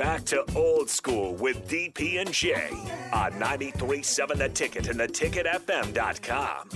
back to old school with DP and J on 93.7 The Ticket and theticketfm.com.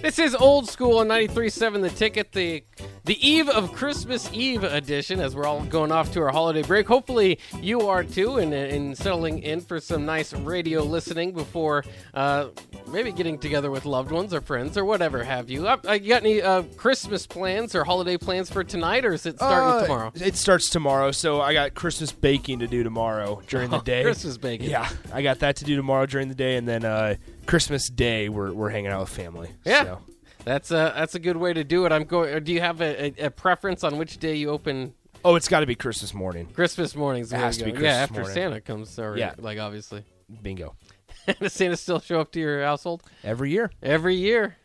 This is old school on 93.7 The Ticket, the the eve of Christmas Eve edition, as we're all going off to our holiday break. Hopefully, you are too, and, and settling in for some nice radio listening before uh, maybe getting together with loved ones or friends or whatever have you. Uh, uh you got any uh, Christmas plans or holiday plans for tonight, or is it starting Uh, tomorrow? It starts tomorrow, so I got Christmas baking to do tomorrow during the day. Christmas baking. Yeah, I got that to do tomorrow during the day, and then uh, Christmas Day we're we're hanging out with family. Yeah. So. That's a that's a good way to do it. I'm going. Uh, do you have a, a, a preference on which day you open Oh, it's got to be Christmas morning. Christmas mornings? It has to be Yeah, after morning. Santa comes. Or, Yeah. like obviously. Bingo. Does Santa still show up to your household Every year. every year?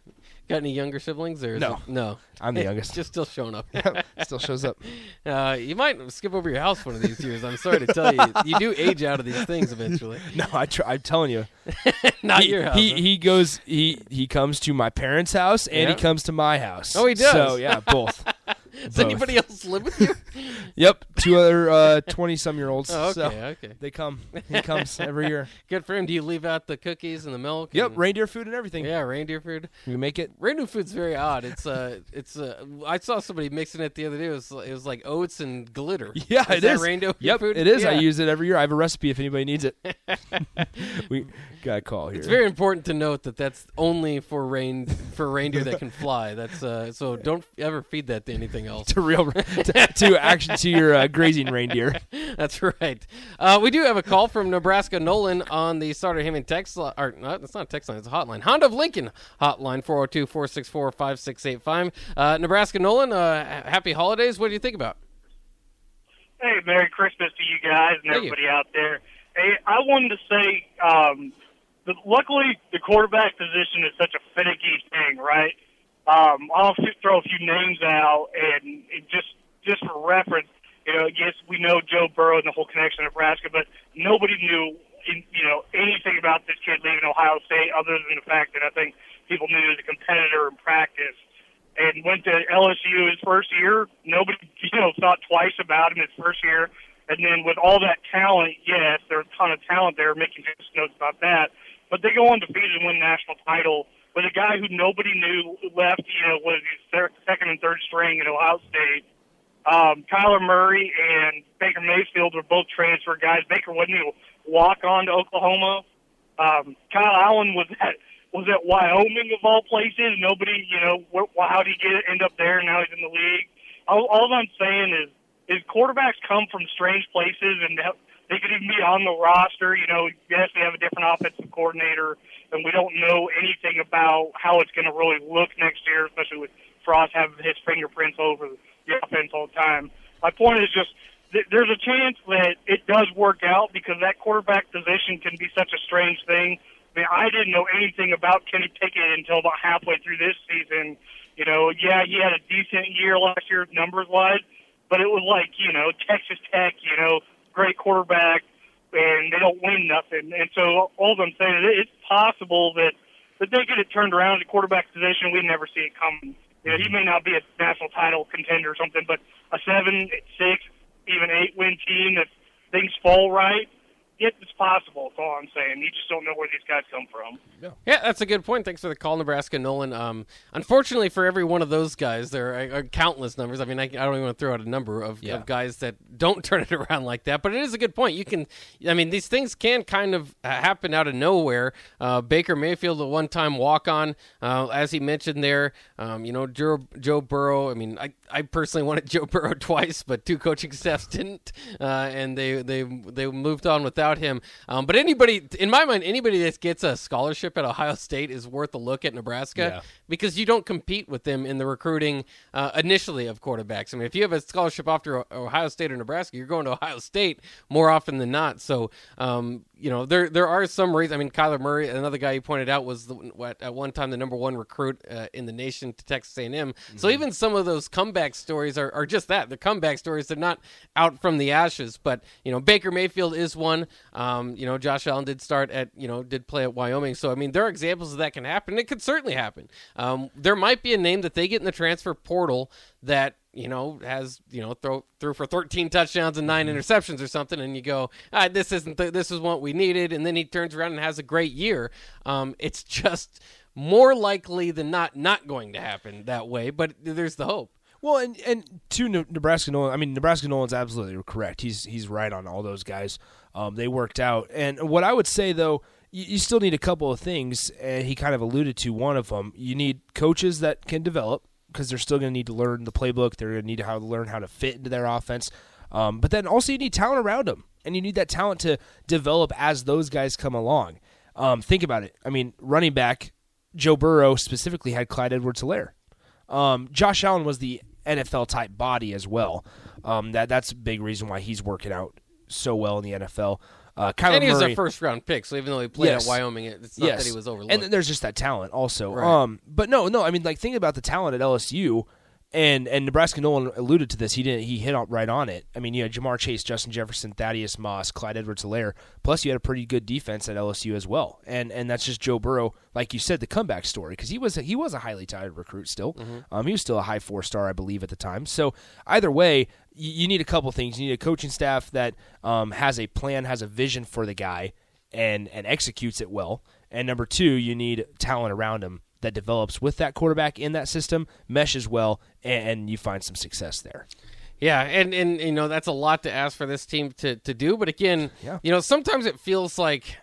Got any younger siblings or No. it- no? I'm the youngest. Just still showing up. Still shows up. uh, you might skip over your house one of these years. I'm sorry to tell you, you do age out of these things eventually. No, I try, I'm telling you. Not he, your house. He he goes he he comes to my parents' house and Yeah. he comes to my house. Oh, he does? So yeah, both. Does anybody else live with you? Yep, two other uh, twenty-some-year-olds. Oh, okay, So okay. they come. He comes every year. Good for him. Do you leave out the cookies and the milk? Yep, reindeer food and everything. Yeah, reindeer food. We make it. Reindeer food's very odd. It's uh, it's uh, I saw somebody mixing it the other day. It was it was like oats and glitter. Yeah, is it that is. Reindeer Yep, food. it is. I use it every year. I have a recipe if anybody needs it. we got a call here. It's very important to note that that's only for rain for reindeer that can fly. That's uh, so don't ever feed that to anything else. to real to, to action to your uh, grazing reindeer. That's right. Uh, we do have a call from Nebraska Nolan on the Sartor Hamann text line. Or, no, it's not a text line, it's a hotline. Honda of Lincoln hotline 402 464 5685. Uh, Nebraska Nolan, uh, happy holidays. What do you think about? Hey, Merry Christmas to you guys and Thank you. everybody out there. Hey, I wanted to say, um, that luckily the quarterback position is such a finicky thing, right? Um, I'll throw a few names out, and just just for reference, you know, yes, we know Joe Burrow and the whole connection to Nebraska, but nobody knew, in, you know, anything about this kid leaving Ohio State other than the fact that I think people knew he was a competitor in practice and went to LSU his first year. Nobody, you know, thought twice about him his first year. And then with all that talent, yes, there's a ton of talent there. Making notes about that, but they go undefeated and win national title with a guy who nobody knew left. You know, was his second and third string at Ohio State. Um, Kyler Murray and Baker Mayfield were both transfer guys. Baker wasn't even walk on to Oklahoma. Um, Kyle Allen was at was at Wyoming of all places. Nobody, you know, how did he get end up there? Now he's in the league. All, all I'm saying is, is quarterbacks come from strange places, and they- they could even be on the roster. You know, yes, we have a different offensive coordinator, and we don't know anything about how it's going to really look next year, especially with Frost having his fingerprints over the offense all the time. My point is just th- there's a chance that it does work out because that quarterback position can be such a strange thing. I mean, I didn't know anything about Kenny Pickett until about halfway through this season. You know, yeah, he had a decent year last year numbers wise, but it was like, you know, Texas Tech, you know, great quarterback, and they don't win nothing. And so all I'm saying is it's possible that that they get it turned around the quarterback position. We never see it coming. You know, he may not be a national title contender or something, but a seven, six, even eight win team if things fall right, it's possible. That's all I'm saying. You just don't know where these guys come from. Yeah, that's a good point. Thanks for the call, Nebraska Nolan. Um, unfortunately for every one of those guys, there are, are countless numbers. I mean, I, I don't even want to throw out a number of, Yeah. of guys that don't turn it around like that. But it is a good point. You can, I mean, these things can kind of happen out of nowhere. Uh, Baker Mayfield, a one-time walk-on, uh, as he mentioned there. Um, you know, Joe, Joe Burrow. I mean, I, I personally wanted Joe Burrow twice, but two coaching staffs didn't, uh, and they they they moved on without him. Um, but anybody, in my mind, anybody that gets a scholarship at Ohio State is worth a look at Nebraska Yeah. because you don't compete with them in the recruiting uh, initially of quarterbacks. I mean, if you have a scholarship after Ohio State or Nebraska, you're going to Ohio State more often than not. So um, you know there there are some reasons. I mean, Kyler Murray, another guy you pointed out, was the, what, at one time the number one recruit uh, in the nation to Texas A&M. Mm-hmm. So even some of those comeback stories are, are just that. They're comeback stories. They're not out from the ashes. But you know, Baker Mayfield is one. Um, you know, Josh Allen did start at you know did play at Wyoming. So I mean, there are examples of that can happen. It could certainly happen. Um, there might be a name that they get in the transfer portal that you know, has you know throw threw for 13 touchdowns and 9 interceptions or something, and you go, ah, this isn't the, this is what we needed, and then he turns around and has a great year. Um, it's just more likely than not not going to happen that way, but there's the hope. Well, and and to Nebraska Nolan, I mean Nebraska Nolan's absolutely correct. He's he's right on all those guys. Um, they worked out, and what I would say though, you still need a couple of things, and he kind of alluded to one of them. You need coaches that can develop because they're still going to need to learn the playbook. They're going to need to how learn how to fit into their offense. Um, but then also you need talent around them, and you need that talent to develop as those guys come along. Um, think about it. I mean, running back Joe Burrow specifically had Clyde Edwards-Helaire. Um, Josh Allen was the NFL type body as well. Um, that that's a big reason why he's working out so well in the NFL. Uh, Kyler and he was Murray, a first round pick, so even though he played Yes. at Wyoming, it's not yes. that he was overlooked. And then there's just that talent also. Right. Um, but no, no. I mean, like think about the talent at LSU, and and Nebraska Nolan alluded to this. He didn't. He hit right on it. I mean, you had Ja'Marr Chase, Justin Jefferson, Thaddeus Moss, Clyde Edwards-Helaire. Plus, you had a pretty good defense at LSU as well. And and that's just Joe Burrow, like you said, the comeback story because he was a, he was a highly touted recruit still. Mm-hmm. Um, he was still a high four star, I believe, at the time. So either way, you, you need a couple things. You need a coaching staff that um, has a plan, has a vision for the guy, and and executes it well. And number two, you need talent around him that develops with that quarterback in that system, meshes well, and, you find some success there. Yeah, and and you know that's a lot to ask for this team to to do. But again, Yeah. you know sometimes it feels like,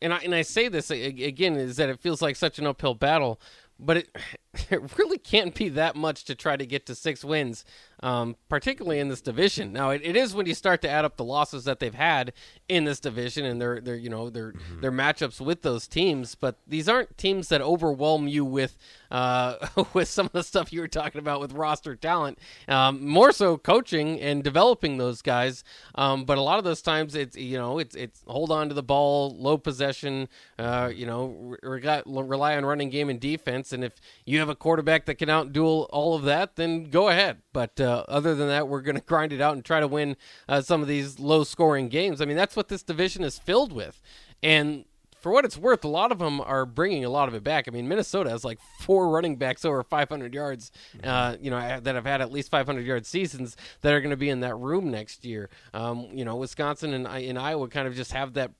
and I and I say this again is that it feels like such an uphill battle, but it it really can't be that much to try to get to six wins, um, particularly in this division. Now it, it is when you start to add up the losses that they've had in this division and their their you know their their matchups with those teams, but these aren't teams that overwhelm you with uh, with some of the stuff you were talking about with roster talent. Um, more so coaching and developing those guys. Um, but a lot of those times it's you know it's it's hold on to the ball, low possession. Uh, you know re- rely on running game and defense. And if you have a quarterback that can outduel all of that, then go ahead. But uh, other than that, we're going to grind it out and try to win uh, some of these low scoring games. I mean that's what this division is filled with, and for what it's worth, a lot of them are bringing a lot of it back. I mean, Minnesota has like four running backs over 500 yards, uh, you know, that have had at least 500 yard seasons that are going to be in that room next year. Um, you know, Wisconsin and, and Iowa kind of just have that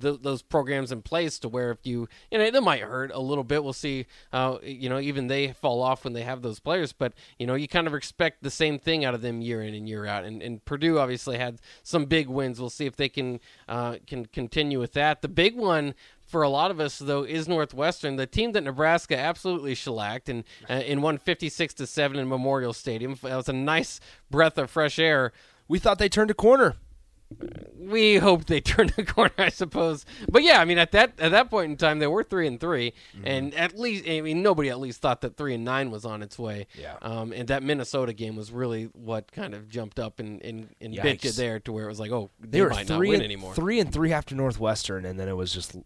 th- those programs in place to where if you you know that might hurt a little bit. We'll see uh you know even they fall off when they have those players but you know you kind of expect the same thing out of them year in and year out. And, and Purdue obviously had some big wins. We'll see if they can uh can continue with that. The big one for a lot of us though is Northwestern the team that Nebraska absolutely shellacked and uh, in won 56 to 7 in Memorial Stadium. That was a nice breath of fresh air. We thought they turned a corner. We hoped they turned the corner, I suppose. But yeah, I mean, at that at that point in time, they were three and 3 Mm-hmm. and at least I mean, nobody at least thought that three and nine was on its way. Yeah. Um, and that Minnesota game was really what kind of jumped up and and, and bit you there to where it was like, oh, they, They were might not three win and, anymore. three and three after Northwestern, and then it was just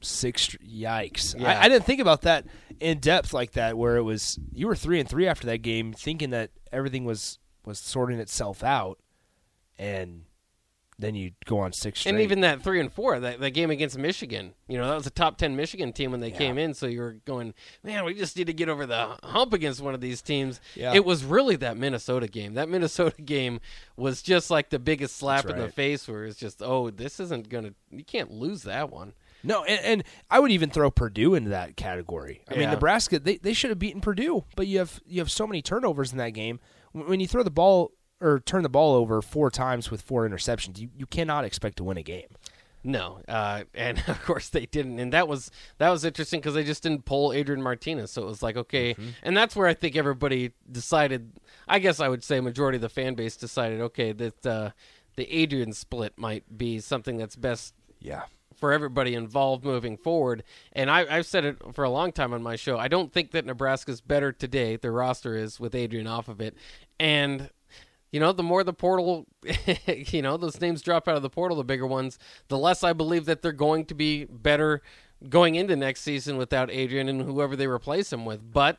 six. Yikes! Yeah. I, I didn't think about that in depth like that. Where it was you were three and three after that game, thinking that everything was was sorting itself out, and then you go on six straight. And even that three and four, that, that game against Michigan, you know, that was a top ten Michigan team when they came in. So you were going, man, we just need to get over the hump against one of these teams. Yeah. It was really that Minnesota game. That Minnesota game was just like the biggest slap That's in the face, where it's just, oh, this isn't gonna, you can't lose that one. No, and, and I would even throw Purdue into that category. I mean, Nebraska they, they should have beaten Purdue, but you have you have so many turnovers in that game. When you throw the ball or turn the ball over four times with four interceptions, you, you cannot expect to win a game. No, uh, and of course they didn't, and that was that was interesting because they just didn't pull Adrian Martinez. So it was like okay, and that's where I think everybody decided. I guess I would say majority of the fan base decided okay that uh, the Adrian split might be something that's best Yeah. for everybody involved moving forward. And I, I've said it for a long time on my show. I don't think that Nebraska's better today. Their roster is with Adrian off of it, and you know, the more the portal, you know, those names drop out of the portal, the bigger ones, the less I believe that they're going to be better going into next season without Adrian and whoever they replace him with. But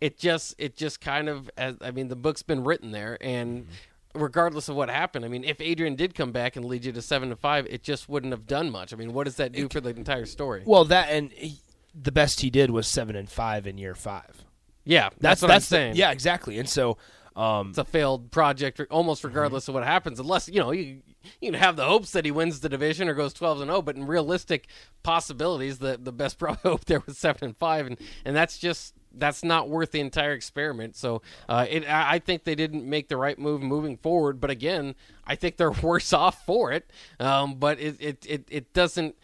it just, it just kind of, as, I mean, the book's been written there, and. Mm-hmm regardless of what happened. I mean, if Adrian did come back and lead you to seven to five, it just wouldn't have done much. I mean, what does that do for the entire story? Well, that and he, the best he did was seven and five in year five. Yeah, that's, that's what that's I'm saying. The, yeah, exactly. And so um, it's a failed project, almost regardless mm-hmm. of what happens, unless you know you you can have the hopes that he wins the division or goes twelve and zero. Oh, but in realistic possibilities, the the best probably hope there was seven and five, and and that's just that's not worth the entire experiment. So uh, it, I think they didn't make the right move moving forward. But again, I think they're worse off for it. Um, but it, it, it, it doesn't.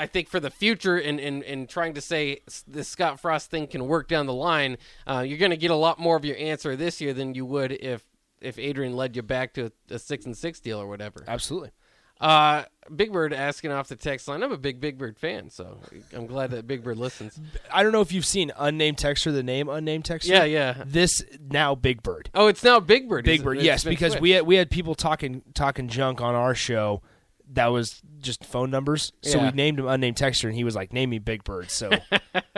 I think for the future and, and, and trying to say the Scott Frost thing can work down the line, uh, you're going to get a lot more of your answer this year than you would if if Adrian led you back to a, a six and six deal or whatever. Absolutely. Uh, Big Bird asking off the text line. I'm a big Big Bird fan, so I'm glad that Big Bird listens. I don't know if you've seen unnamed texture, the name unnamed texture. Yeah, yeah. This now Big Bird. Oh, it's now Big Bird. Big Bird. Yes, because switched. we had we had people talking talking junk on our show that was just phone numbers. So yeah. we named him unnamed texture, and he was like, "Name me Big Bird." So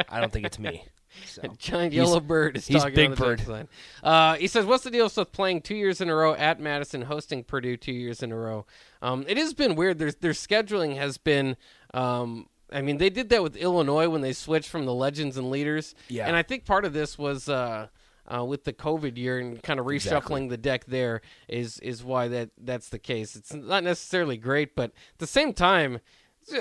I don't think it's me. So. Giant yellow bird is he's talking big on the bird. Line. Uh, he says, "What's the deal with playing two years in a row at Madison, hosting Purdue two years in a row? Um, it has been weird. Their their scheduling has been." Um, I mean, they did that with Illinois when they switched from the legends and leaders. Yeah. And I think part of this was uh, uh, with the COVID year and kind of reshuffling exactly. the deck there is is why that that's the case. It's not necessarily great, but at the same time,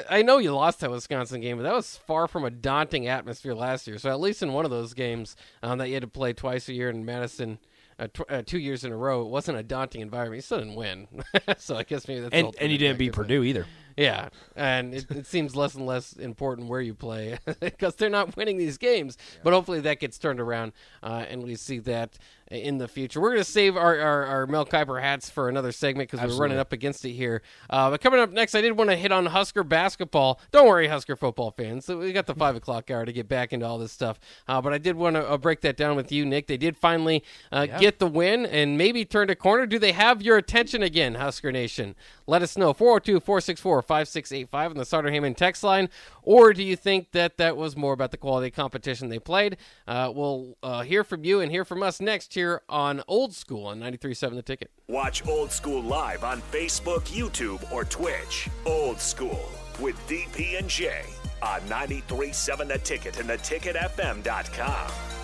I know you lost that Wisconsin game, but that was far from a daunting atmosphere last year. So at least in one of those games um, that you had to play twice a year in Madison, uh, tw- uh, two years in a row, it wasn't a daunting environment. You still didn't win, so I guess maybe that's and and you didn't beat Purdue either. Yeah, and it, it, seems less and less important where you play because they're not winning these games. Yeah. But hopefully that gets turned around, uh, and we see that in the future. We're going to save our, our, our Mel Kiper hats for another segment because we're running up against it here. Uh, but coming up next, I did want to hit on Husker basketball. Don't worry, Husker football fans. We got the 5 o'clock hour to get back into all this stuff. Uh, but I did want to uh, break that down with you, Nick. They did finally uh, yeah. get the win and maybe turned a corner. Do they have your attention again, Husker Nation? Let us know. 402 464 5685 on the Sartor Hamann text line. Or do you think that that was more about the quality competition they played? Uh, we'll uh, hear from you and hear from us next here on Old School on 93.7 The Ticket. Watch Old School live on Facebook, YouTube, or Twitch. Old School with DP and J on 93.7 The Ticket and theticketfm.com.